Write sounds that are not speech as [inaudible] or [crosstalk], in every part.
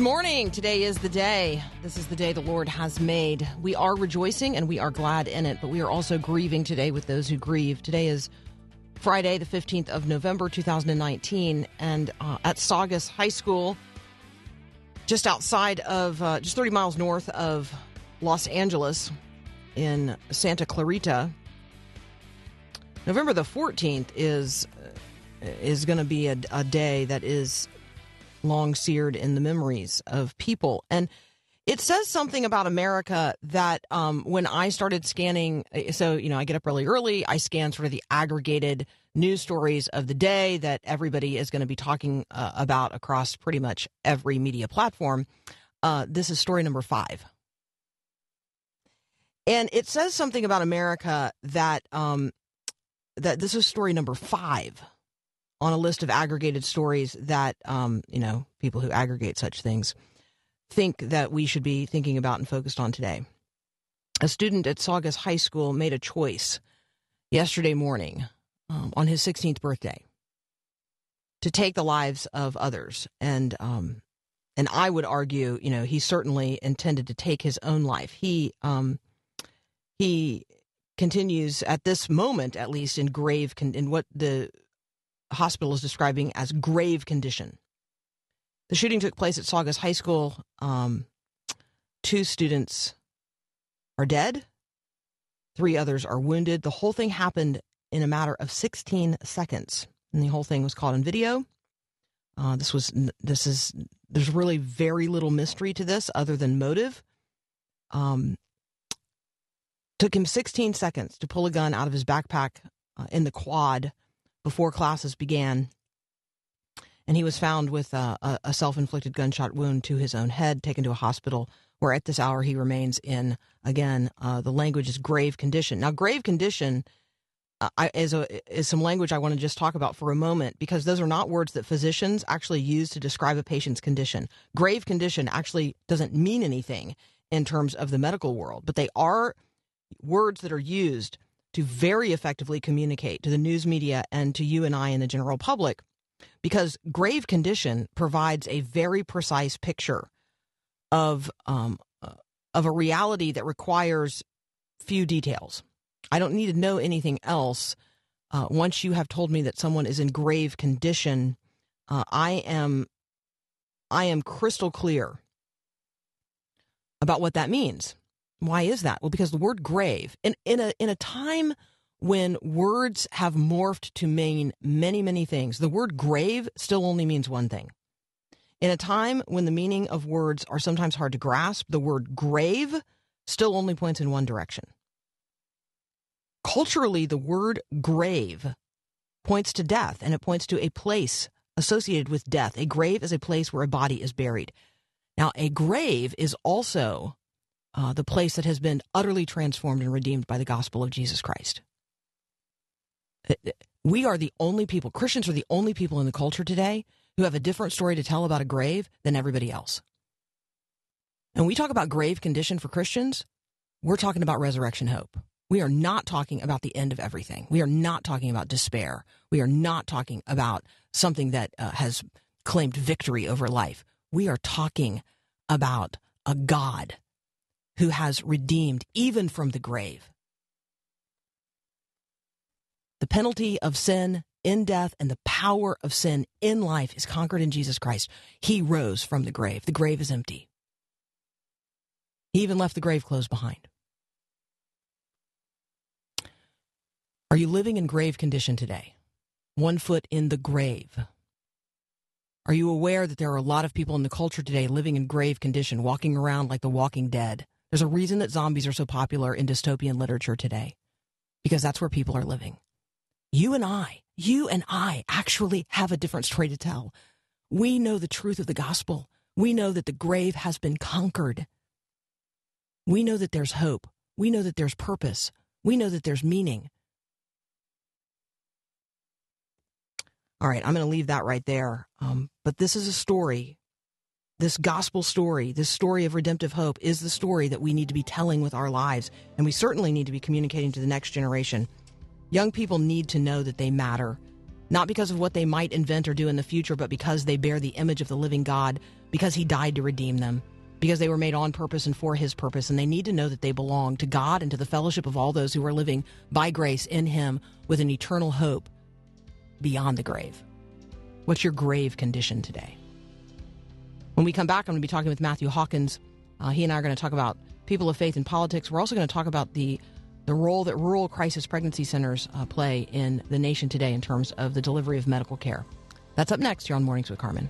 Good morning. Today is the day. This is the day the Lord has made. We are rejoicing and we are glad in it, but we are also grieving today with those who grieve. Today is Friday, the 15th of November, 2019, and uh, at Saugus High School, just outside of, uh, just 30 miles north of Los Angeles in Santa Clarita, November the 14th is is going to be a, a day that is long seared in the memories of people. And it says something about America that um, when I started scanning, so, you know, I get up really early, I scan sort of the aggregated news stories of the day that everybody is going to be talking uh, about across pretty much every media platform. Uh, this is story number five. And it says something about America that um, that this is story number five on a list of aggregated stories that um, you know people who aggregate such things think that we should be thinking about and focused on today. A student at Saugus High School made a choice yesterday morning um, on his 16th birthday to take the lives of others, and um, and I would argue, you know, he certainly intended to take his own life. He um, he continues at this moment, at least, in grave con- in what the hospital is describing as grave condition. The shooting took place at Saugus High School. Um, two students are dead, three others are wounded. The whole thing happened in a matter of 16 seconds, and the whole thing was caught on video. Uh, this was this is there's really very little mystery to this other than motive. Um, took him 16 seconds to pull a gun out of his backpack uh, in the quad before classes began. And he was found with a, self inflicted gunshot wound to his own head, taken to a hospital where at this hour he remains in, again, uh, the language is grave condition. Now, grave condition uh, is, a, is some language I want to just talk about for a moment because those are not words that physicians actually use to describe a patient's condition. Grave condition actually doesn't mean anything in terms of the medical world, but they are words that are used to very effectively communicate to the news media and to you and I and the general public because grave condition provides a very precise picture of um, uh, of a reality that requires few details. I don't need to know anything else. Uh, once you have told me that someone is in grave condition, uh, I am I am crystal clear about what that means. Why is that? Well, because the word grave in in a in a time when words have morphed to mean many many things, the word grave still only means one thing. In a time when the meaning of words are sometimes hard to grasp, the word grave still only points in one direction. Culturally, the word grave points to death and it points to a place associated with death. A grave is a place where a body is buried. Now, a grave is also uh, the place that has been utterly transformed and redeemed by the gospel of Jesus Christ. We are the only people, Christians are the only people in the culture today who have a different story to tell about a grave than everybody else. And we talk about grave condition for Christians, we're talking about resurrection hope. We are not talking about the end of everything. We are not talking about despair. We are not talking about something that uh, has claimed victory over life. We are talking about a God who has redeemed even from the grave. The penalty of sin in death and the power of sin in life is conquered in Jesus Christ. He rose from the grave. The grave is empty. He even left the grave clothes behind. Are you living in grave condition today? One foot in the grave. Are you aware that there are a lot of people in the culture today living in grave condition, walking around like the walking dead? There's a reason that zombies are so popular in dystopian literature today, because that's where people are living. You and I, you and I actually have a different story to tell. We know the truth of the gospel. We know that the grave has been conquered. We know that there's hope. We know that there's purpose. We know that there's meaning. All right, I'm going to leave that right there. Um, but this is a story. This gospel story, this story of redemptive hope, is the story that we need to be telling with our lives. And we certainly need to be communicating to the next generation. Young people need to know that they matter, not because of what they might invent or do in the future, but because they bear the image of the living God, because He died to redeem them, because they were made on purpose and for His purpose. And they need to know that they belong to God and to the fellowship of all those who are living by grace in Him with an eternal hope beyond the grave. What's your grave condition today? When we come back, I'm going to be talking with Matthew Hawkins. Uh, he and I are going to talk about people of faith in politics. We're also going to talk about the the role that rural crisis pregnancy centers uh, play in the nation today in terms of the delivery of medical care. That's up next here on Mornings with Carmen.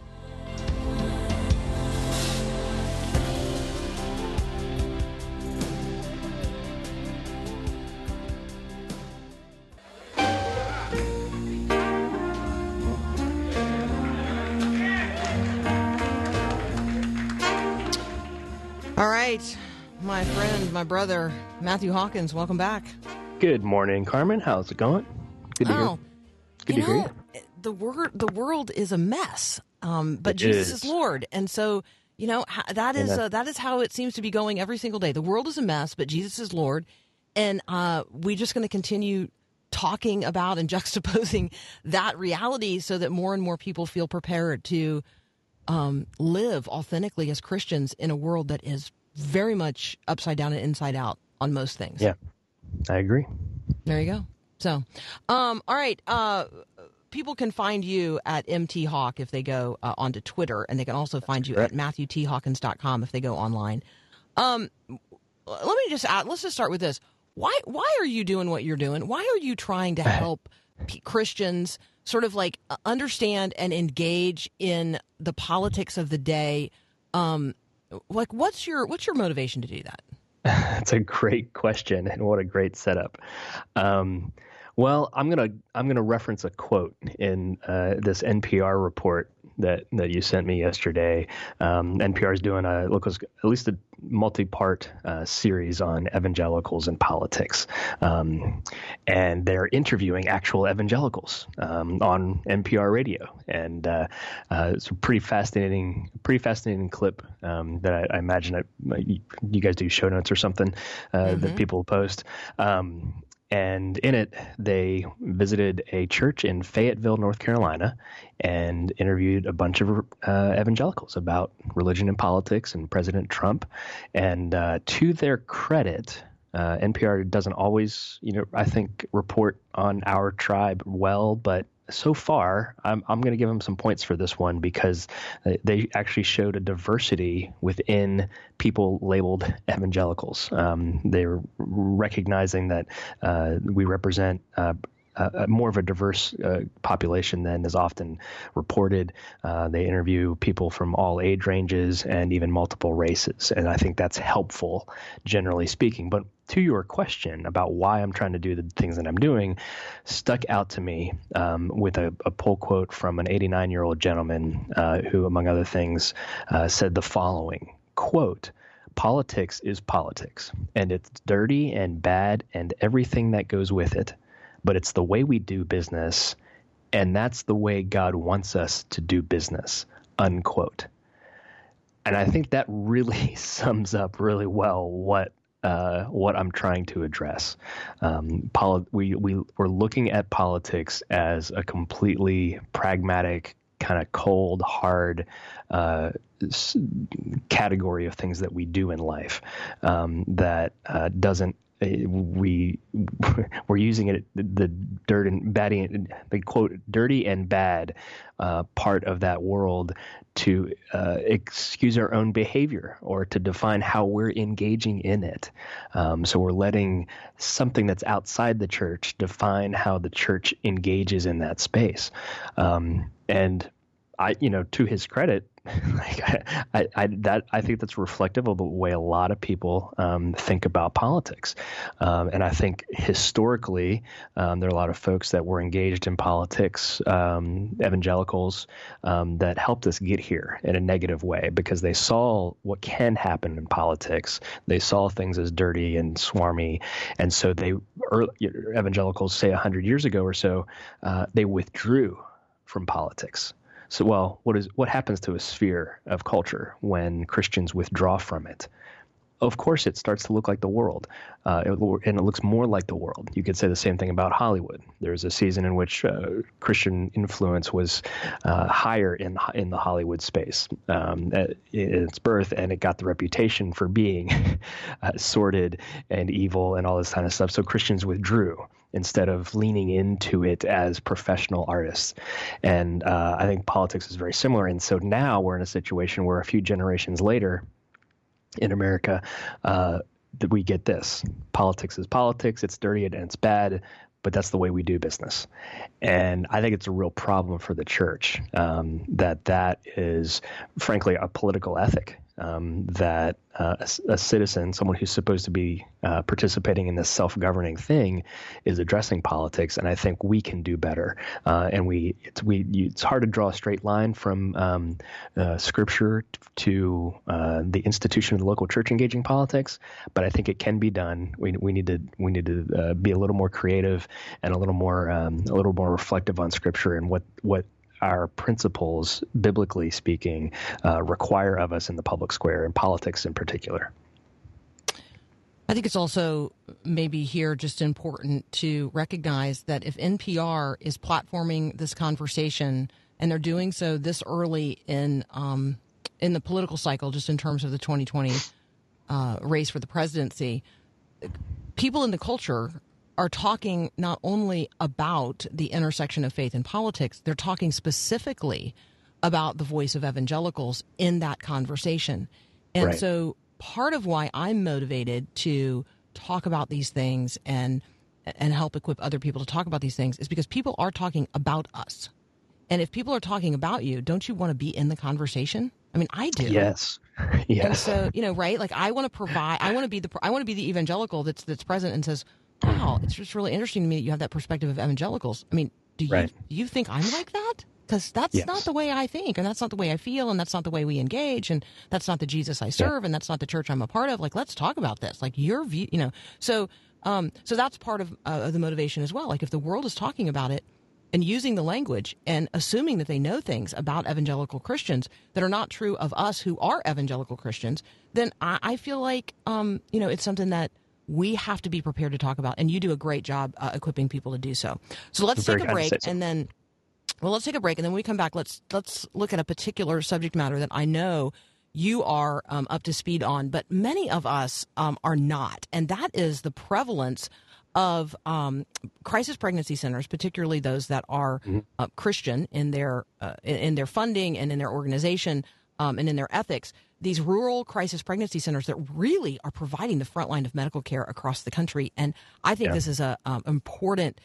Right, my friend, my brother, Matthew Hawkins, welcome back. Good morning, Carmen. How's it going? Good to Oh, hear. Good you to hear know, the word the world is a mess, um, but It Jesus is. is Lord, and so you know that is uh, that is how it seems to be going every single day. The world is a mess, but Jesus is Lord, and uh, we're just going to continue talking about and [laughs] juxtaposing that reality so that more and more people feel prepared to um, live authentically as Christians in a world that is very much upside down and inside out on most things. Yeah, I agree. There you go. So, um, all right. Uh, people can find you at MT Hawk if they go uh, onto Twitter, and they can also find you correct. at MatthewTHawkins.com if they go online. Um, let me just add, let's just start with this. Why why are you doing what you're doing? Why are you trying to help Christians sort of like understand and engage in the politics of the day? Um, like what's your what's your motivation to do that? [laughs] That's a great question, and what a great setup. Um, well, I'm gonna I'm gonna reference a quote in uh, this NPR report that that you sent me yesterday. Um, NPR is doing a look at least a multi-part uh, series on evangelicals and politics, um, and they're interviewing actual evangelicals um, on NPR radio, and uh, uh, it's a pretty fascinating, pretty fascinating clip um, that I, I imagine it, you, you guys do show notes or something uh, that people post. Um, and in it, they visited a church in Fayetteville, North Carolina, and interviewed a bunch of uh, evangelicals about religion and politics and President Trump. And uh, to their credit, uh, NPR doesn't always, you know, I think report on our tribe well, but so far, I'm, I'm going to give them some points for this one because they- actually showed a diversity within people labeled evangelicals. Um, they're recognizing that uh, we represent. Uh, uh, more of a diverse uh, population than is often reported. Uh, they interview people from all age ranges and even multiple races, and I think that's helpful, generally speaking. But to your question about why I'm trying to do the things that I'm doing, stuck out to me um, with a, a pull quote from an 89 year old gentleman uh, who, among other things, uh, said the following quote. Politics is politics, and it's dirty and bad and everything that goes with it but it's the way we do business, and that's the way God wants us to do business. Unquote. And I think that really [laughs] sums up really well what uh, what I'm trying to address. Um, poli- we we we're looking at politics as a completely pragmatic, kind of cold, hard uh, s- category of things that we do in life um, that uh, doesn't we [laughs] we're using it the dirt and bad the quote dirty and bad uh, part of that world to uh, excuse our own behavior or to define how we're engaging in it. Um, so we're letting something that's outside the church define how the church engages in that space. Um, and I, you know, to his credit, [laughs] like I, I, I, that I think that's reflective of the way a lot of people um, think about politics, um, and I think historically um, there are a lot of folks that were engaged in politics, um, evangelicals, um, that helped us get here in a negative way because they saw what can happen in politics. They saw things as dirty and swarmy, and so they early, evangelicals say hundred years ago or so uh, they withdrew from politics. So, well, what is what happens to a sphere of culture when Christians withdraw from it? Of course, it starts to look like the world, uh, it, and it looks more like the world. You could say the same thing about Hollywood. There's a season in which uh, Christian influence was uh, higher in in the Hollywood space um, at, in its birth, and it got the reputation for being [laughs] uh, sordid and evil and all this kind of stuff. So Christians withdrew instead of leaning into it as professional artists. And uh, I think politics is very similar. And so now we're in a situation where a few generations later in America, uh, that we get this politics is politics, it's dirty and it's bad. But that's the way we do business, and I think it's a real problem for the church um, that that is, frankly, a political ethic um, that uh, a, a, citizen, someone who's supposed to be uh, participating in this self-governing thing, is addressing politics, and I think we can do better. Uh, and we, it's we, it's hard to draw a straight line from um, uh, Scripture to uh, the institution of the local church engaging politics, but I think it can be done. We, we need to we need to uh, be a little more creative and a little more um, a little more reflective on Scripture and what what our principles, biblically speaking, uh, require of us in the public square and politics in particular. I think it's also maybe here just important to recognize that if NPR is platforming this conversation and they're doing so this early in um, in the political cycle, just in terms of the 2020 uh, race for the presidency, people in the culture are talking not only about the intersection of faith and politics, they're talking specifically about the voice of evangelicals in that conversation. And Right. so part of why I'm motivated to talk about these things and and help equip other people to talk about these things is because people are talking about us. And if people are talking about you, don't you want to be in the conversation? I mean, I do. Yes, [laughs] And yes, so, you know, right? Like I want to provide I want to be the I want to be the evangelical that's that's present and says, "Wow, it's just really interesting to me that you have that perspective of evangelicals." I mean, do you Right. do you think I'm like that? Cuz that's Yes. not the way I think and that's not the way I feel and that's not the way we engage and that's not the Jesus I serve and that's not the church I'm a part of. Like let's talk about this. Like your view, you know. So um so that's part of uh, of the motivation as well. Like if the world is talking about it, and using the language and assuming that they know things about evangelical Christians that are not true of us who are evangelical Christians, then I, I feel like um, you know it's something that we have to be prepared to talk about. And you do a great job uh, equipping people to do so. So let's Very take a break and then. Well, let's take a break, and then when we come back, let's let's look at a particular subject matter that I know you are um, up to speed on, but many of us um, are not, and that is the prevalence of um, crisis pregnancy centers, particularly those that are uh, Christian in their uh, in, in their funding and in their organization um, and in their ethics. These rural crisis pregnancy centers that really are providing the front line of medical care across the country, and I think Yeah. this is a um, important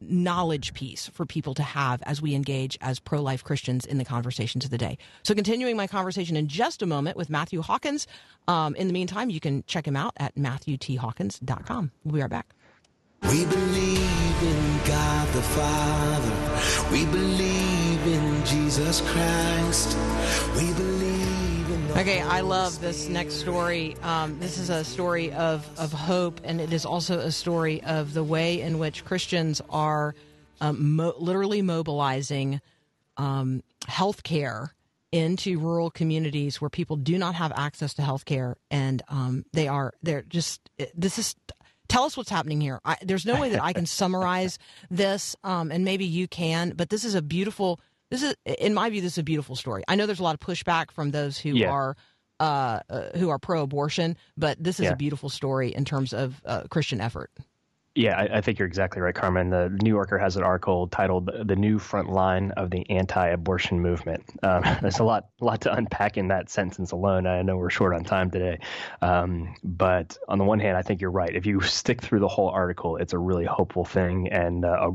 knowledge piece for people to have as we engage as pro life Christians in the conversations of the day. So, continuing my conversation in just a moment with Matthew Hawkins. Um, in the meantime, you can check him out at matthewthawkins.com. We'll be right back. We believe in God the Father. We believe in Jesus Christ. We believe in the Okay, I love this next story. Um, this is a story of, of hope, and it is also a story of the way in which Christians are um, mo- literally mobilizing um, health care into rural communities where people do not have access to health care, and um, they are they're just this is. Tell us what's happening here. I, there's no way that I can summarize [laughs] this, um, and maybe you can, but this is a beautiful. This is, in my view, this is a beautiful story. I know there's a lot of pushback from those who Yeah. are uh, uh, who are pro-abortion, but this is Yeah. a beautiful story in terms of uh, Christian effort. Yeah, I, I think you're exactly right, Carmen. The New Yorker has an article titled "The New Front Line of the Anti-Abortion Movement." Um, [laughs] there's a lot, lot to unpack in that sentence alone. I know we're short on time today, um, but on the one hand, I think you're right. If you stick through the whole article, it's a really hopeful thing and uh, a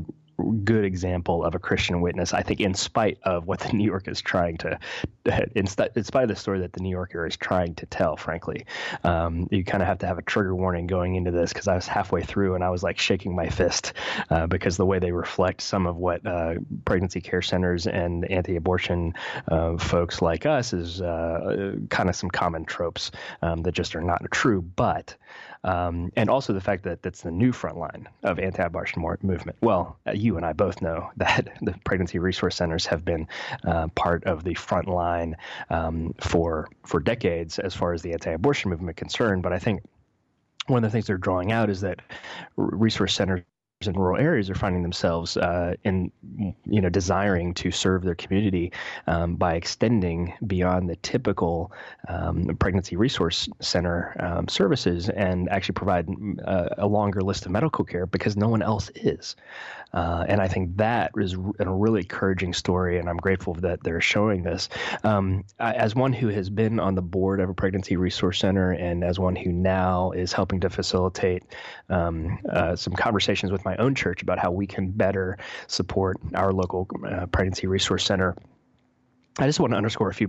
good example of a Christian witness. I think, in spite of what the [laughs] New Yorker is trying to, [laughs] in, st- in spite of the story that the New Yorker is trying to tell. Frankly, um, you kind of have to have a trigger warning going into this because I was halfway through and I was like shaking my fist uh, because the way they reflect some of what uh, pregnancy care centers and anti-abortion uh, folks like us is uh, kind of some common tropes um, that just are not true, but um, and also the fact that that's the new front line of anti-abortion movement. Well, uh, you and I both know [laughs] that the pregnancy resource centers have been uh, part of the front line um, for for decades as far as the anti-abortion movement concerned. But I think one of the things they're drawing out is that resource centers in rural areas are finding themselves uh, in you know desiring to serve their community um, by extending beyond the typical um, pregnancy resource center um, services and actually provide uh, a longer list of medical care because no one else is. Uh, and I think that is a really encouraging story, and I'm grateful that they're showing this. Um, as one who has been on the board of a pregnancy resource center, and as one who now is helping to facilitate um, uh, some conversations with my own church about how we can better support our local uh, pregnancy resource center I just want to underscore a few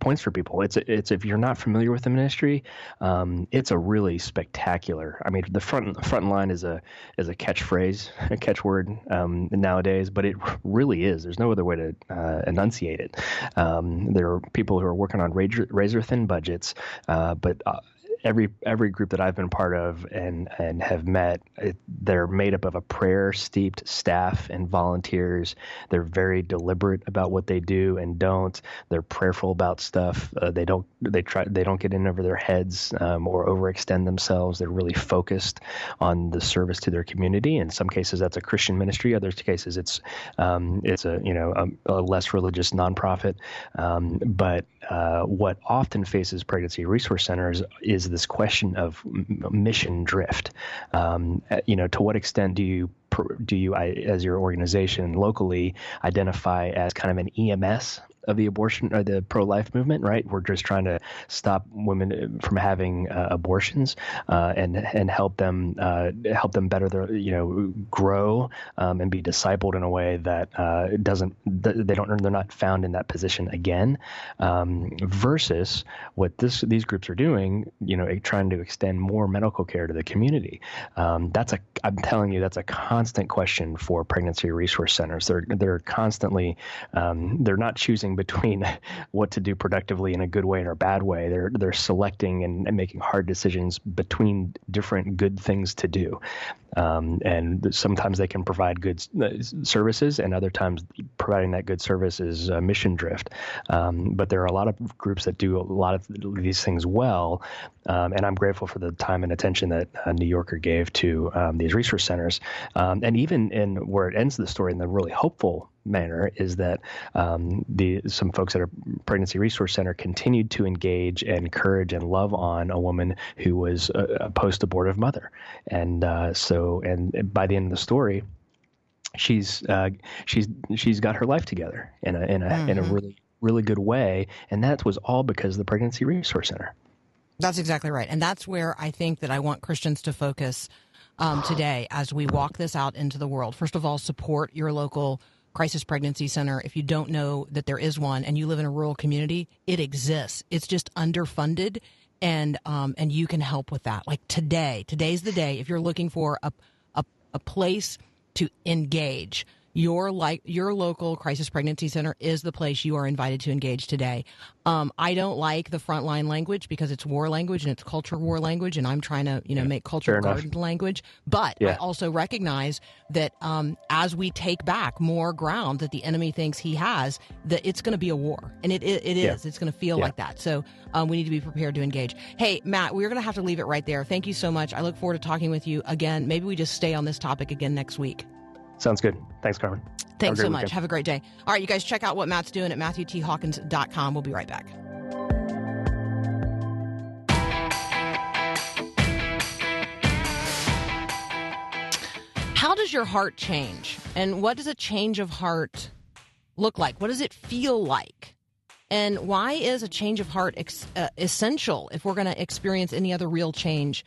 points for people. It's it's if you're not familiar with the ministry, um, it's a really spectacular. I mean, the front front line is a is a catchphrase, a catchword um, nowadays, but it really is. There's no other way to uh, enunciate it. Um, there are people who are working on razor, razor thin budgets, uh, but uh, every every group that I've been part of and and have met, it, they're made up of a prayer steeped staff and volunteers. They're very deliberate about what they do and don't. They're prayerful about stuff. Uh, they don't they try they don't get in over their heads um, or overextend themselves. They're really focused on the service to their community. In some cases, that's a Christian ministry. Other cases, it's um, it's a you know a, a less religious nonprofit. Um, but uh, what often faces pregnancy resource centers is this question of mission drift. Um, uh, you know, to what extent do you do you, as your organization locally, identify as kind of an EMS of the abortion or the pro-life movement, right? We're just trying to stop women from having uh, abortions uh, and and help them uh, help them better their you know grow um, and be discipled in a way that uh, doesn't they don't they're not found in that position again. Um, versus what this these groups are doing, you know, trying to extend more medical care to the community. Um, that's a I'm telling you that's a constant question for pregnancy resource centers. They're they're constantly um, they're not choosing between [laughs] what to do productively in a good way or a bad way. They're they're selecting and, and making hard decisions between different good things to do. Um, and sometimes they can provide good uh, services, and other times providing that good service is uh, mission drift. Um, but there are a lot of groups that do a lot of these things well, um, and I'm grateful for the time and attention that uh, New Yorker gave to um, these resource centers. Um, and even in where it ends the story in the really hopeful manner is that um, the some folks at a pregnancy resource center continued to engage, and encourage, and love on a woman who was a, a post-abortive mother, and uh, so and by the end of the story, she's uh, she's she's got her life together in a in a mm-hmm. in a mm-hmm. really really good way, and that was all because of the pregnancy resource center. That's exactly right, and that's where I think that I want Christians to focus um, today as we walk this out into the world. First of all, support your local crisis pregnancy center. If you don't know that there is one and you live in a rural community, it exists. It's just underfunded, and um, and you can help with that. Like today, today's the day. If you're looking for a a, a place to engage your like your local crisis pregnancy center is the place you are invited to engage today. Um, I don't like the frontline language because it's war language and it's culture war language, and I'm trying to you know make culture garden language. But yeah. I also recognize that um, as we take back more ground that the enemy thinks he has, that it's going to be a war, and it it, it is. Yeah. It's going to feel like that. So um, we need to be prepared to engage. Hey, Matt, we're going to have to leave it right there. Thank you so much. I look forward to talking with you again. Maybe we just stay on this topic again next week. Sounds good. Thanks, Carmen. Thanks so much. Weekend. Have a great day. All right, you guys check out what Matt's doing at MatthewTHawkins.com. We'll be right back. How does your heart change? And what does a change of heart look like? What does it feel like? And why is a change of heart ex- uh, essential if we're going to experience any other real change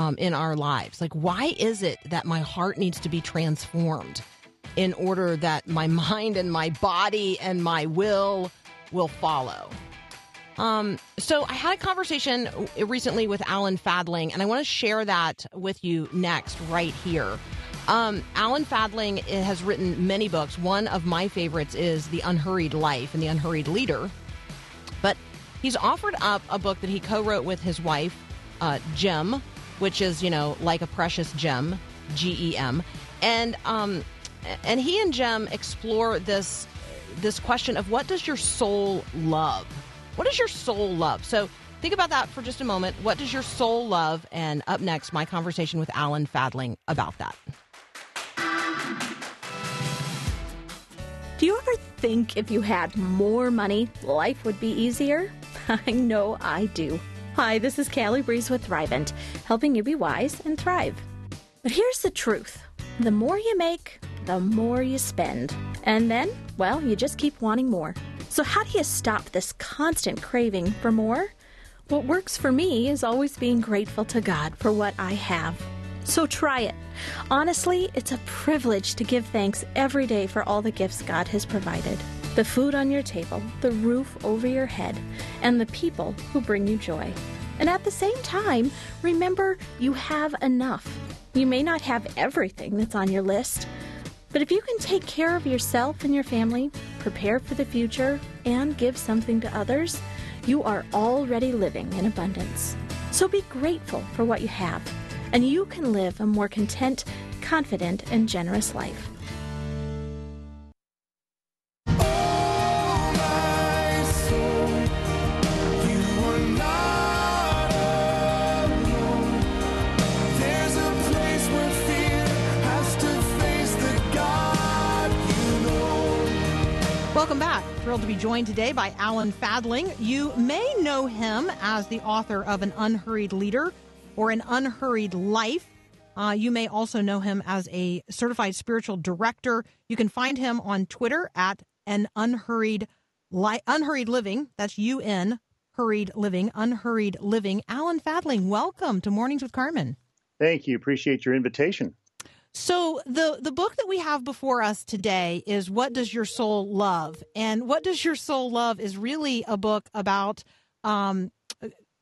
um, in our lives. Like, why is it that my heart needs to be transformed? in order that my [laughs] mind and my body and my will will follow. Um, so I had a conversation recently with Alan Fadling, and I want to share that with you next, right here. Um, Alan Fadling has written many books. One of my favorites is The Unhurried Life and The Unhurried Leader. But he's offered up a book that he co wrote with his wife, uh, Gem, which is, you know, like a precious gem, G E M. And, um, and he and Gem explore this, this question of what does your soul love? What does your soul love? So think about that for just a moment. What does your soul love? And up next, my conversation with Alan Fadling about that. Do you ever think if you had more money, life would be easier? [laughs] I know I do. Hi, this is Callie Breeze with Thrivent, helping you be wise and thrive. But here's the truth the more you make, the more you spend. And then, well, you just keep wanting more. So, how do you stop this constant craving for more? What works for me is always being grateful to God for what I have. So try it. Honestly, it's a privilege to give thanks every day for all the gifts God has provided the food on your table, the roof over your head, and the people who bring you joy. And at the same time, remember you have enough. You may not have everything that's on your list, but if you can take care of yourself and your family, prepare for the future, and give something to others, you are already living in abundance. So be grateful for what you have and you can live a more content, confident, and generous life. Welcome back. Thrilled to be joined today by Alan Fadling. You may know him as the author of An Unhurried Leader or An Unhurried Life. Uh, you may also know him as a certified spiritual director. You can find him on Twitter at An Unhurried Li- Unhurried Living. That's U N Hurried Living, Unhurried Living. Alan Fadling, welcome to Mornings with Carmen. Thank you. Appreciate your invitation. So the the book that we have before us today is What Does Your Soul Love? And What Does Your Soul Love is really a book about um,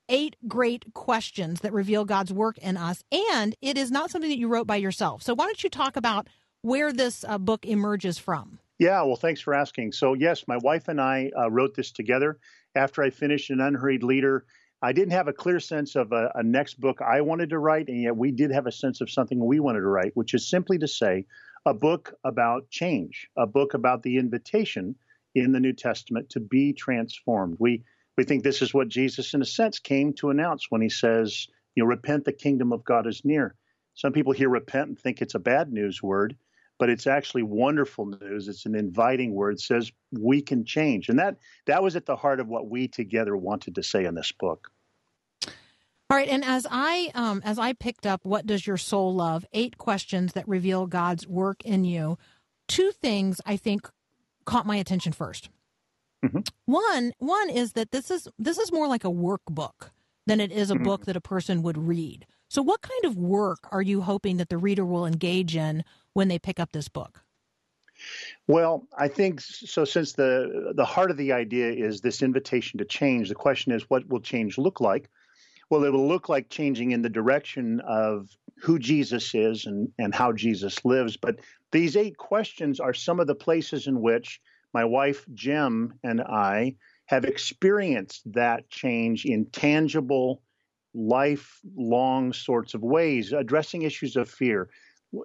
eight great questions that reveal God's work in us. And it is not something that you wrote by yourself. So why don't you talk about where this uh, book emerges from? Yeah, well, thanks for asking. So, yes, my wife and I uh, wrote this together after I finished An Unhurried Leader. I didn't have a clear sense of a, a next book I wanted to write, and yet we did have a sense of something we wanted to write, which is simply to say a book about change, a book about the invitation in the New Testament to be transformed. We we think this is what Jesus, in a sense, came to announce when he says, "You know, repent, the kingdom of God is near." Some people hear repent and think it's a bad news word, but it's actually wonderful news. It's an inviting word. It says we can change, and that that was at the heart of what we together wanted to say in this book. All right, and as I um, as I picked up, what does your soul love? Eight questions that reveal God's work in you. Two things I think caught my attention 1st Mhm. One one is that this is this is more like a workbook than it is a Mhm. book that a person would read. So, what kind of work are you hoping that the reader will engage in when they pick up this book? Well, I think so. Since the the heart of the idea is this invitation to change, the question is, what will change look like? Well, it will look like changing in the direction of who Jesus is and and how Jesus lives. But these eight questions are some of the places in which my wife Gem, and I have experienced that change in tangible, lifelong sorts of ways, addressing issues of fear,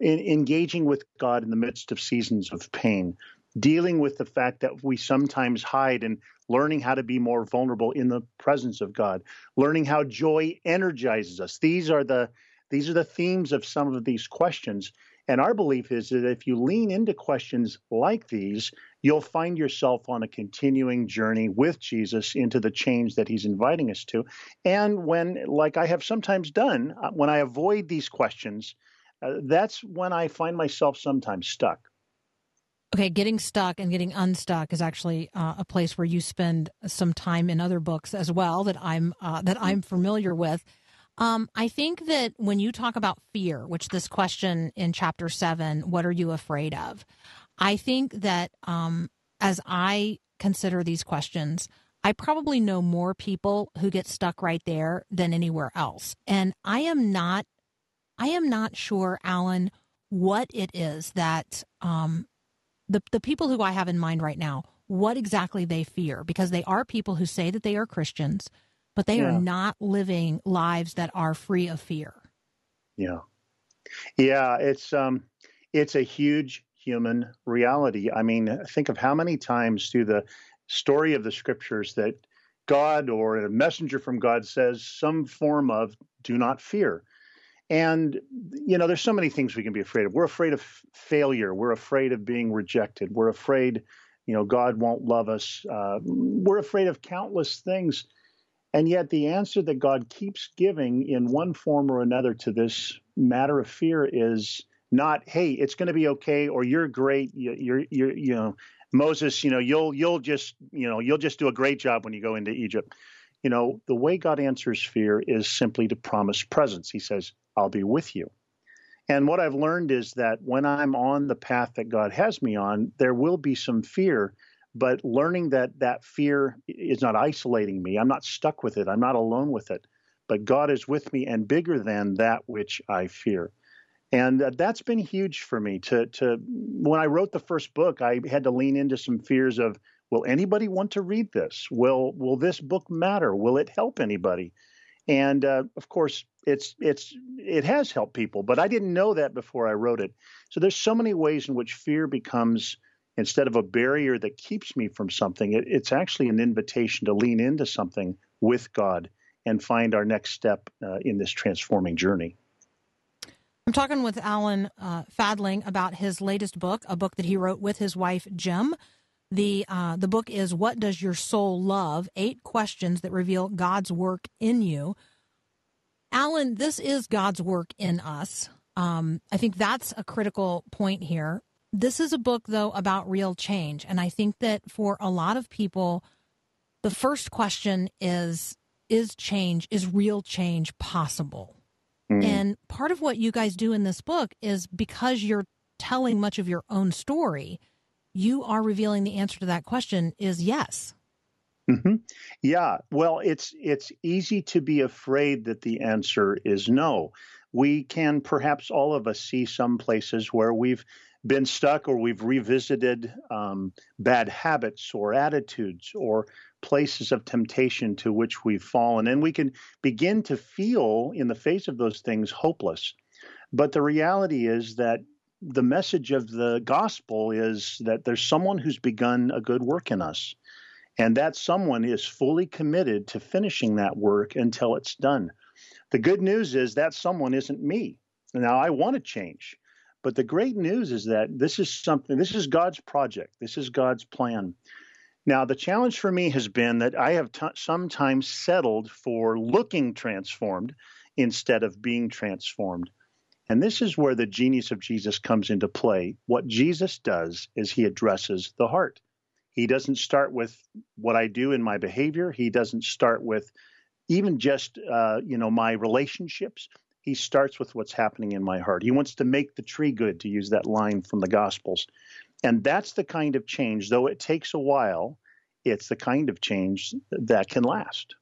in, engaging with God in the midst of seasons of pain, dealing with the fact that we sometimes hide and learning how to be more vulnerable in the presence of God, learning how joy energizes us. These are the these are the themes of some of these questions. And our belief is that if you lean into questions like these, you'll find yourself on a continuing journey with Jesus into the change that he's inviting us to. And when, like I have sometimes done, uh, when I avoid these questions, uh, that's when I find myself sometimes stuck. Okay, getting stuck and getting unstuck is actually uh, a place where you spend some time in other books as well that I'm uh, that I'm familiar with. Um, I think that when you talk about fear, which this question in chapter seven, what are you afraid of? I think that um, as I consider these questions, I probably know more people who get stuck right there than anywhere else. And I am not, I am not sure, Alan, what it is that um, the the people who I have in mind right now, what exactly they fear, because they are people who say that they are Christians, but they are not living lives that are free of fear. Yeah. Yeah, it's um it's a huge human reality. I mean, think of how many times through the story of the scriptures that God or a messenger from God says some form of do not fear. And you know, there's so many things we can be afraid of. We're afraid of failure. We're afraid of being rejected. We're afraid, you know, God won't love us. Uh, we're afraid of countless things. And yet, the answer that God keeps giving in one form or another to this matter of fear is not, "Hey, it's going to be okay," or "You're great." You, you're, you're, you know, Moses. You know, you'll, you'll just, you know, you'll just do a great job when you go into Egypt. You know, the way God answers fear is simply to promise presence. He says, "I'll be with you." And what I've learned is that when I'm on the path that God has me on, there will be some fear but learning that that fear is not isolating me i'm not stuck with it i'm not alone with it but god is with me and bigger than that which i fear and uh, that's been huge for me to to when i wrote the first book i had to lean into some fears of will anybody want to read this? Will will this book matter? Will it help anybody? And uh, of course it's it's it has helped people but i didn't know that before i wrote it. So there's so many ways in which fear becomes instead of a barrier that keeps me from something, it, it's actually an invitation to lean into something with God and find our next step uh, in this transforming journey. I'm talking with Alan uh, Fadling about his latest book, a book that he wrote with his wife Gem. The uh, the book is "What Does Your Soul Love?" Eight questions that reveal God's work in you. Alan, this is God's work in us. Um, I think that's a critical point here. This is a book, though, about real change, and I think that for a lot of people, the first question is: Is change? Is real change possible? And part of what you guys do in this book is because you're telling much of your own story, you are revealing the answer to that question is yes. hmm Yeah, well, it's it's easy to be afraid that the answer is no. We can perhaps all of us see some places where we've been stuck or we've revisited um, bad habits or attitudes or places of temptation to which we've fallen, and we can begin to feel in the face of those things hopeless. But the reality is that the message of the gospel is that there's someone who's begun a good work in us. And that someone is fully committed to finishing that work until it's done. The good news is that someone isn't me. Now, I want to change. But the great news is that this is something, this is God's project, this is God's plan. Now, the challenge for me has been that I have t- sometimes settled for looking transformed instead of being transformed. And this is where the genius of Jesus comes into play. What Jesus does is he addresses the heart. He doesn't start with what I do in my behavior. He doesn't start with even just uh, you know my relationships. He starts with what's happening in my heart. He wants to make the tree good, to use that line from the Gospels. And that's the kind of change, though it takes a while, it's the kind of change that can last.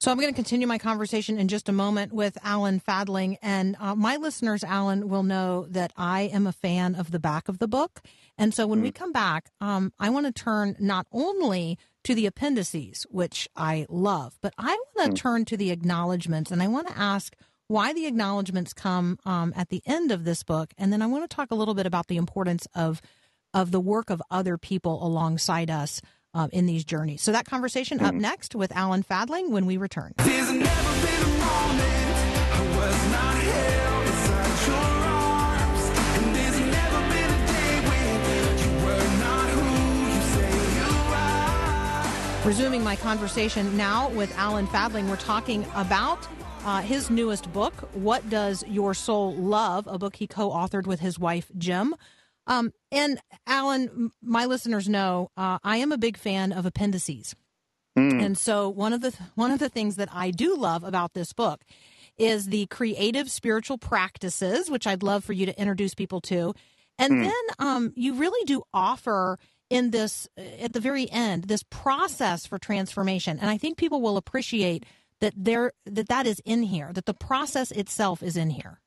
So I'm going to continue my conversation in just a moment with Alan Fadling. And uh, my listeners, Alan, will know that I am a fan of the back of the book. And so when we come back, um, I want to turn not only to the appendices, which I love, but I want to turn to the acknowledgments. And I want to ask why the acknowledgments come um, at the end of this book. And then I want to talk a little bit about the importance of of the work of other people alongside us um, in these journeys. So that conversation up next with Alan Fadling when we return. There's never been a moment I was not held inside your arms, and there's never been a day when you were not who you say you are. Resuming my conversation now with Alan Fadling, we're talking about uh, his newest book, What Does Your Soul Love? A book he co authored with his wife, Gem. Um, and Alan, my listeners know uh, I am a big fan of appendices. And so one of the one of the things that I do love about this book is the creative spiritual practices, which I'd love for you to introduce people to. And Hmm. then um, you really do offer in this, at the very end, this process for transformation. And I think people will appreciate that there that that is in here, that the process itself is in here.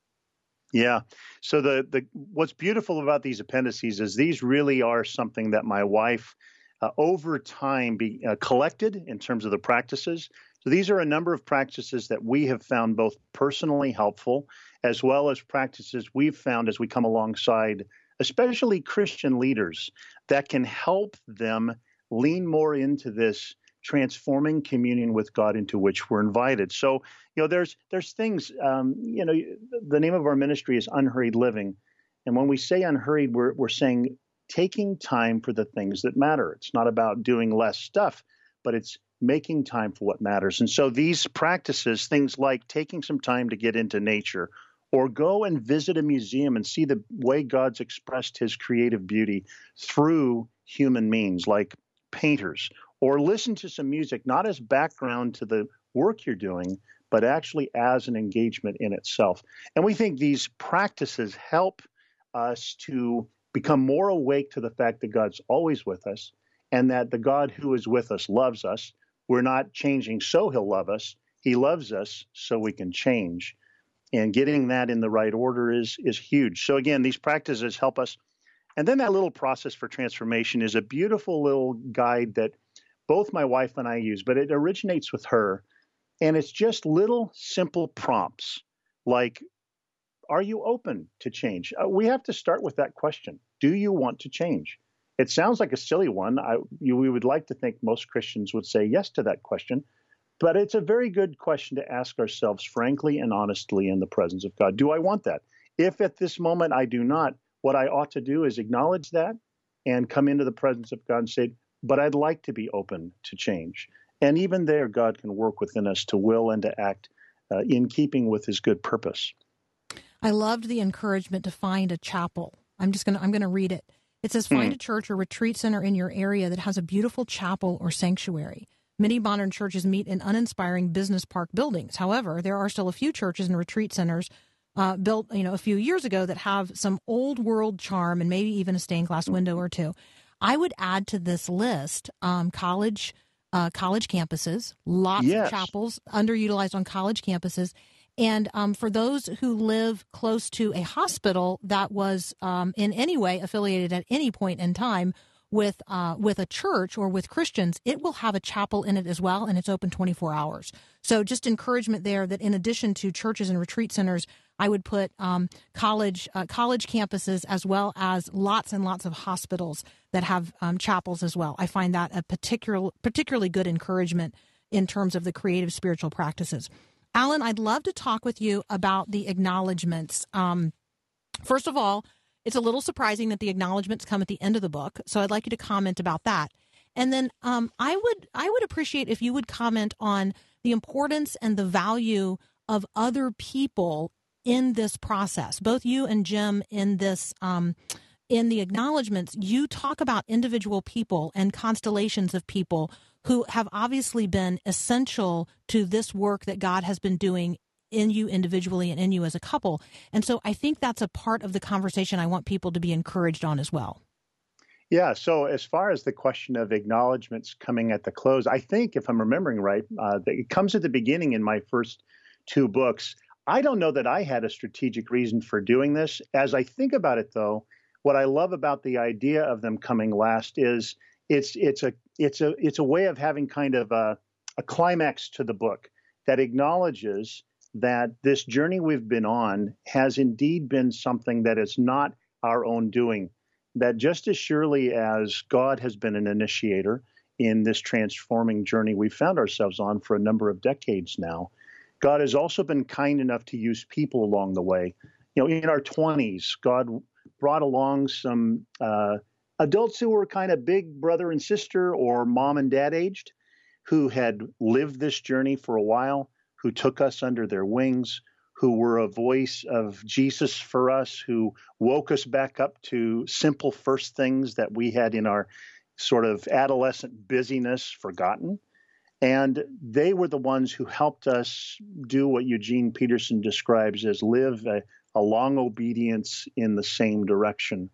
Yeah. So the the what's beautiful about these appendices is these really are something that my wife uh, over time be uh, collected in terms of the practices. So these are a number of practices that we have found both personally helpful as well as practices we've found as we come alongside especially Christian leaders that can help them lean more into this transforming communion with God into which we're invited. So, you know, there's there's things, um, you know, the name of our ministry is Unhurried Living, and when we say unhurried, we're we're saying taking time for the things that matter. It's not about doing less stuff, but it's making time for what matters. And so these practices, things like taking some time to get into nature or go and visit a museum and see the way God's expressed his creative beauty through human means, like painters, or listen to some music, not as background to the work you're doing, but actually as an engagement in itself. And we think these practices help us to become more awake to the fact that God's always with us and that the God who is with us loves us. We're not changing so he'll love us. He loves us so we can change and getting that in the right order is is huge. So again, these practices help us. And then that little process for transformation is a beautiful little guide that both my wife and I use, but it originates with her. And it's just little simple prompts like, are you open to change? Uh, we have to start with that question. Do you want to change? It sounds like a silly one. I, you, we would like to think most Christians would say yes to that question. But it's a very good question to ask ourselves frankly and honestly in the presence of God. Do I want that? If at this moment I do not, what I ought to do is acknowledge that and come into the presence of God and say, but I'd like to be open to change. And even there, God can work within us to will and to act uh, in keeping with his good purpose. I loved the encouragement to find a chapel. I'm just going to I'm going to read it. It says find a church or retreat center in your area that has a beautiful chapel or sanctuary. Many modern churches meet in uninspiring business park buildings. However, there are still a few churches and retreat centers uh, built, you know, a few years ago that have some old world charm and maybe even a stained glass window or two. I would add to this list um, college uh, college campuses, lots Yes. of chapels underutilized on college campuses. And um, for those who live close to a hospital that was um, in any way affiliated at any point in time with uh, with a church or with Christians, it will have a chapel in it as well, and it's open 24 hours. So just encouragement there that in addition to churches and retreat centers, I would put um, college uh, college campuses as well as lots and lots of hospitals that have um, chapels as well. I find that a particular particularly good encouragement in terms of the creative spiritual practices. Alan, I'd love to talk with you about the acknowledgments. Um, first of all, it's a little surprising that the acknowledgments come at the end of the book, so I'd like you to comment about that. And then um, I would I would appreciate if you would comment on the importance and the value of other people in this process. Both you and Gem in this um, in the acknowledgments, you talk about individual people and constellations of people who have obviously been essential to this work that God has been doing in you individually and in you as a couple. And so I think that's a part of the conversation I want people to be encouraged on as well. Yeah. So as far as the question of acknowledgments coming at the close, I think if I'm remembering right, uh, it comes at the beginning in my first two books. I don't know that I had a strategic reason for doing this. As I think about it, though, what I love about the idea of them coming last is it's it's a it's a it's a way of having kind of a, a climax to the book that acknowledges that this journey we've been on has indeed been something that is not our own doing that just as surely as God has been an initiator in this transforming journey we've found ourselves on for a number of decades now, God has also been kind enough to use people along the way. You know, in our 20s, God brought along some uh, adults who were kind of big brother and sister or mom and dad aged who had lived this journey for a while, who took us under their wings, who were a voice of Jesus for us, who woke us back up to simple first things that we had in our sort of adolescent busyness forgotten. And they were the ones who helped us do what Eugene Peterson describes as live a, a long obedience in the same direction.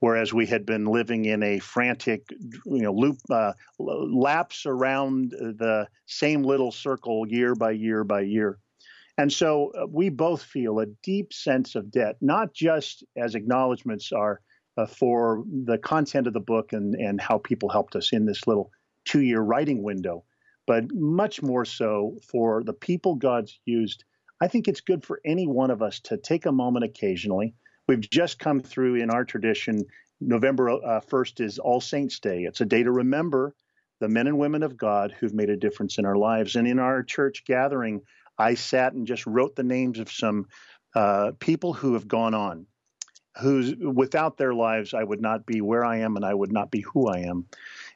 Whereas we had been living in a frantic, you know, loop uh, laps around the same little circle year by year by year. And so uh, we both feel a deep sense of debt, not just as acknowledgments are uh, for the content of the book and, and how people helped us in this little two year writing window, but much more so for the people God's used. I think it's good for any one of us to take a moment occasionally. We've just come through in our tradition. November uh, 1st is All Saints' Day. It's a day to remember the men and women of God who've made a difference in our lives. And in our church gathering, I sat and just wrote the names of some uh, people who have gone on, who's without their lives, I would not be where I am and I would not be who I am.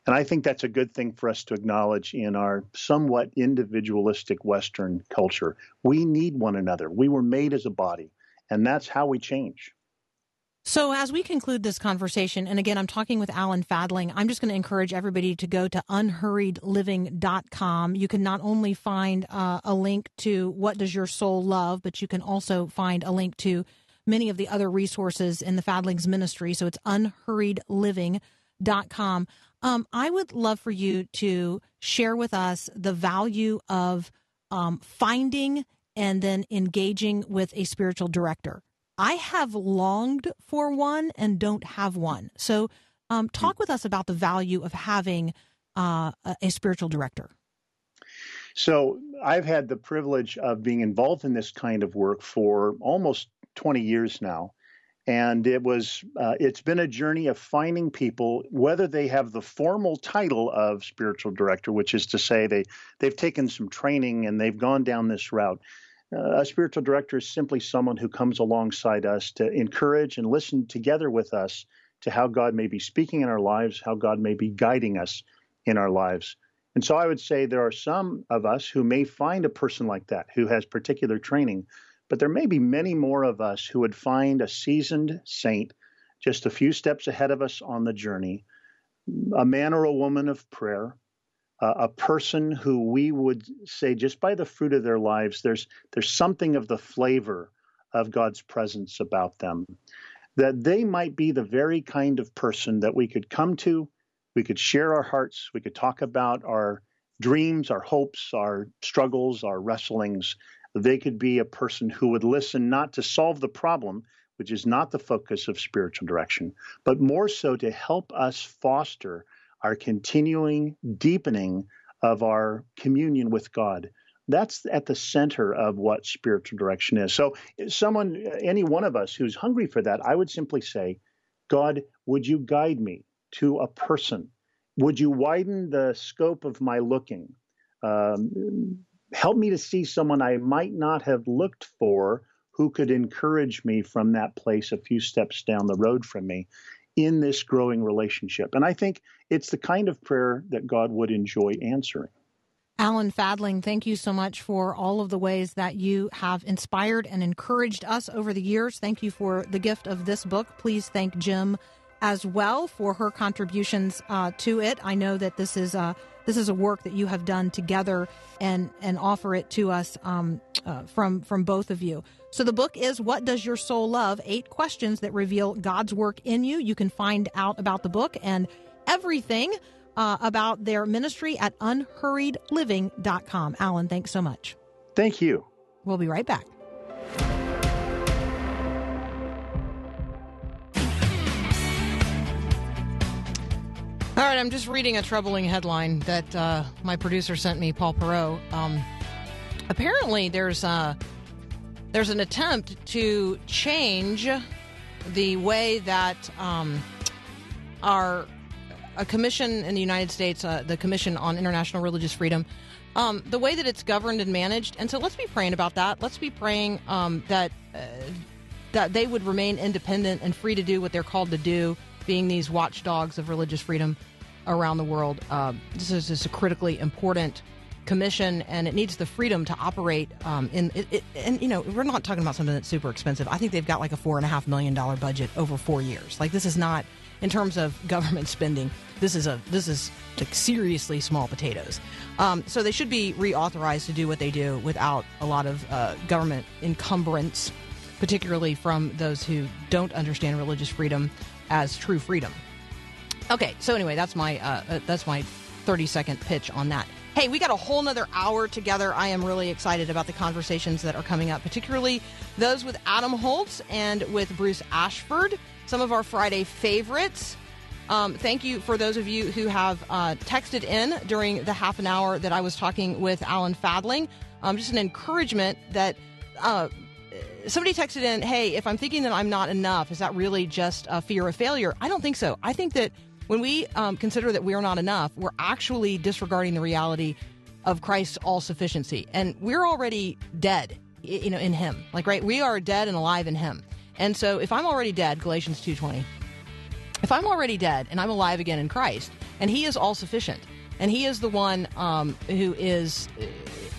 And I think that's a good thing for us to acknowledge in our somewhat individualistic Western culture. We need one another. We were made as a body, and that's how we change. So, as we conclude this conversation, and again, I'm talking with Alan Fadling, I'm just going to encourage everybody to go to unhurriedliving.com. You can not only find uh, a link to What Does Your Soul Love, but you can also find a link to many of the other resources in the Fadling's ministry. So, it's unhurriedliving.com. Um, I would love for you to share with us the value of um, finding and then engaging with a spiritual director. I have longed for one and don't have one. So, um, talk with us about the value of having uh, a, spiritual director. So, I've had the privilege of being involved in this kind of work for almost 20 years now. And it was, uh, it's been a journey of finding people, whether they have the formal title of spiritual director, which is to say they, they've taken some training and they've gone down this route. Uh, a spiritual director is simply someone who comes alongside us to encourage and listen together with us to how God may be speaking in our lives, how God may be guiding us in our lives. And so I would say there are some of us who may find a person like that who has particular training, but there may be many more of us who would find a seasoned saint just a few steps ahead of us on the journey, a man or a woman of prayer, uh, a person who we would say just by the fruit of their lives there's there's something of the flavor of God's presence about them. That they might be the very kind of person that we could come to we could share our hearts we could talk about our dreams our hopes our struggles our wrestlings. They could be a person who would listen not to solve the problem which is not the focus of spiritual direction but more so to help us foster our continuing deepening of our communion with God. That's at the center of what spiritual direction is. So, someone, any one of us who's hungry for that, I would simply say, God, would you guide me to a person? Would you widen the scope of my looking? Um, help me to see someone I might not have looked for who could encourage me from that place a few steps down the road from me in this growing relationship. And I think it's the kind of prayer that God would enjoy answering. Alan Fadling, thank you so much for all of the ways that you have inspired and encouraged us over the years. Thank you for the gift of this book. Please thank Gem as well for her contributions uh, to it. I know that this is a this is a work that you have done together and and offer it to us um, uh, from from both of you. So the book is What Does Your Soul Love? Eight questions that reveal God's work in you. You can find out about the book and everything uh, about their ministry at unhurriedliving.com. Alan, thanks so much. Thank you. We'll be right back. All right, I'm just reading a troubling headline that uh, my producer sent me, Paul Perot. Um, apparently, there's uh, there's an attempt to change the way that um, our a commission in the United States, uh, the Commission on International Religious Freedom, um, the way that it's governed and managed. And so let's be praying about that. Let's be praying um, that uh, that they would remain independent and free to do what they're called to do, being these watchdogs of religious freedom around the world. Uh, this is just a critically important commission and it needs the freedom to operate um, in it, it, and you know we're not talking about something that's super expensive. I think they've got like a four and a half million dollar budget over four years. Like this is not in terms of [laughs] government spending this is a this is like seriously small potatoes. Um, so they should be reauthorized to do what they do without a lot of uh, government encumbrance particularly from those who don't understand religious freedom as true freedom. Okay, so anyway, that's my uh, uh, that's my thirty second pitch on that. Hey, we got a whole nother hour together. I am really excited about the conversations that are coming up, particularly those with Adam Holz and with Bruce Ashford, some of our Friday favorites. Um, thank you for those of you who have uh, texted in during the half an hour that I was talking with Alan Fadling. Um, just an encouragement that uh, somebody texted in, "Hey, if I'm thinking that I'm not enough, is that really just a fear of failure?" I don't think so. I think that when we um, consider that we are not enough, we're actually disregarding the reality of Christ's all sufficiency, and we're already dead, you know, in Him. Like, right, we are dead and alive in Him. And so, if I'm already dead, Galatians two twenty. If I'm already dead and I'm alive again in Christ, and He is all sufficient, and He is the one um, who is uh,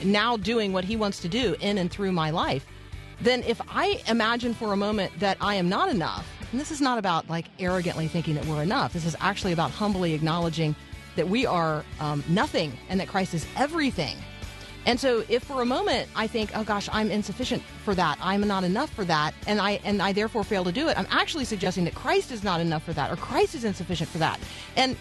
now doing what He wants to do in and through my life, then if I imagine for a moment that I am not enough, and this is not about like arrogantly thinking that we're enough, this is actually about humbly acknowledging that we are um, nothing and that Christ is everything. And so, if for a moment I think, "Oh gosh, I'm insufficient for that. I'm not enough for that," and I and I therefore fail to do it, I'm actually suggesting that Christ is not enough for that, or Christ is insufficient for that. And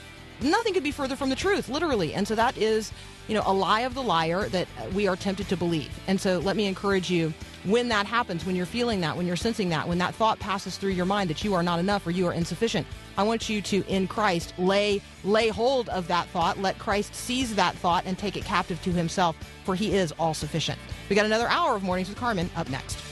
nothing could be further from the truth, literally. And so that is, you know, a lie of the liar that we are tempted to believe. And so let me encourage you when that happens, when you're feeling that, when you're sensing that, when that thought passes through your mind that you are not enough or you are insufficient, I want you to, in Christ, lay lay hold of that thought. Let Christ seize that thought and take it captive to Himself, for He is all sufficient. We got another hour of Mornings with Carmen up next.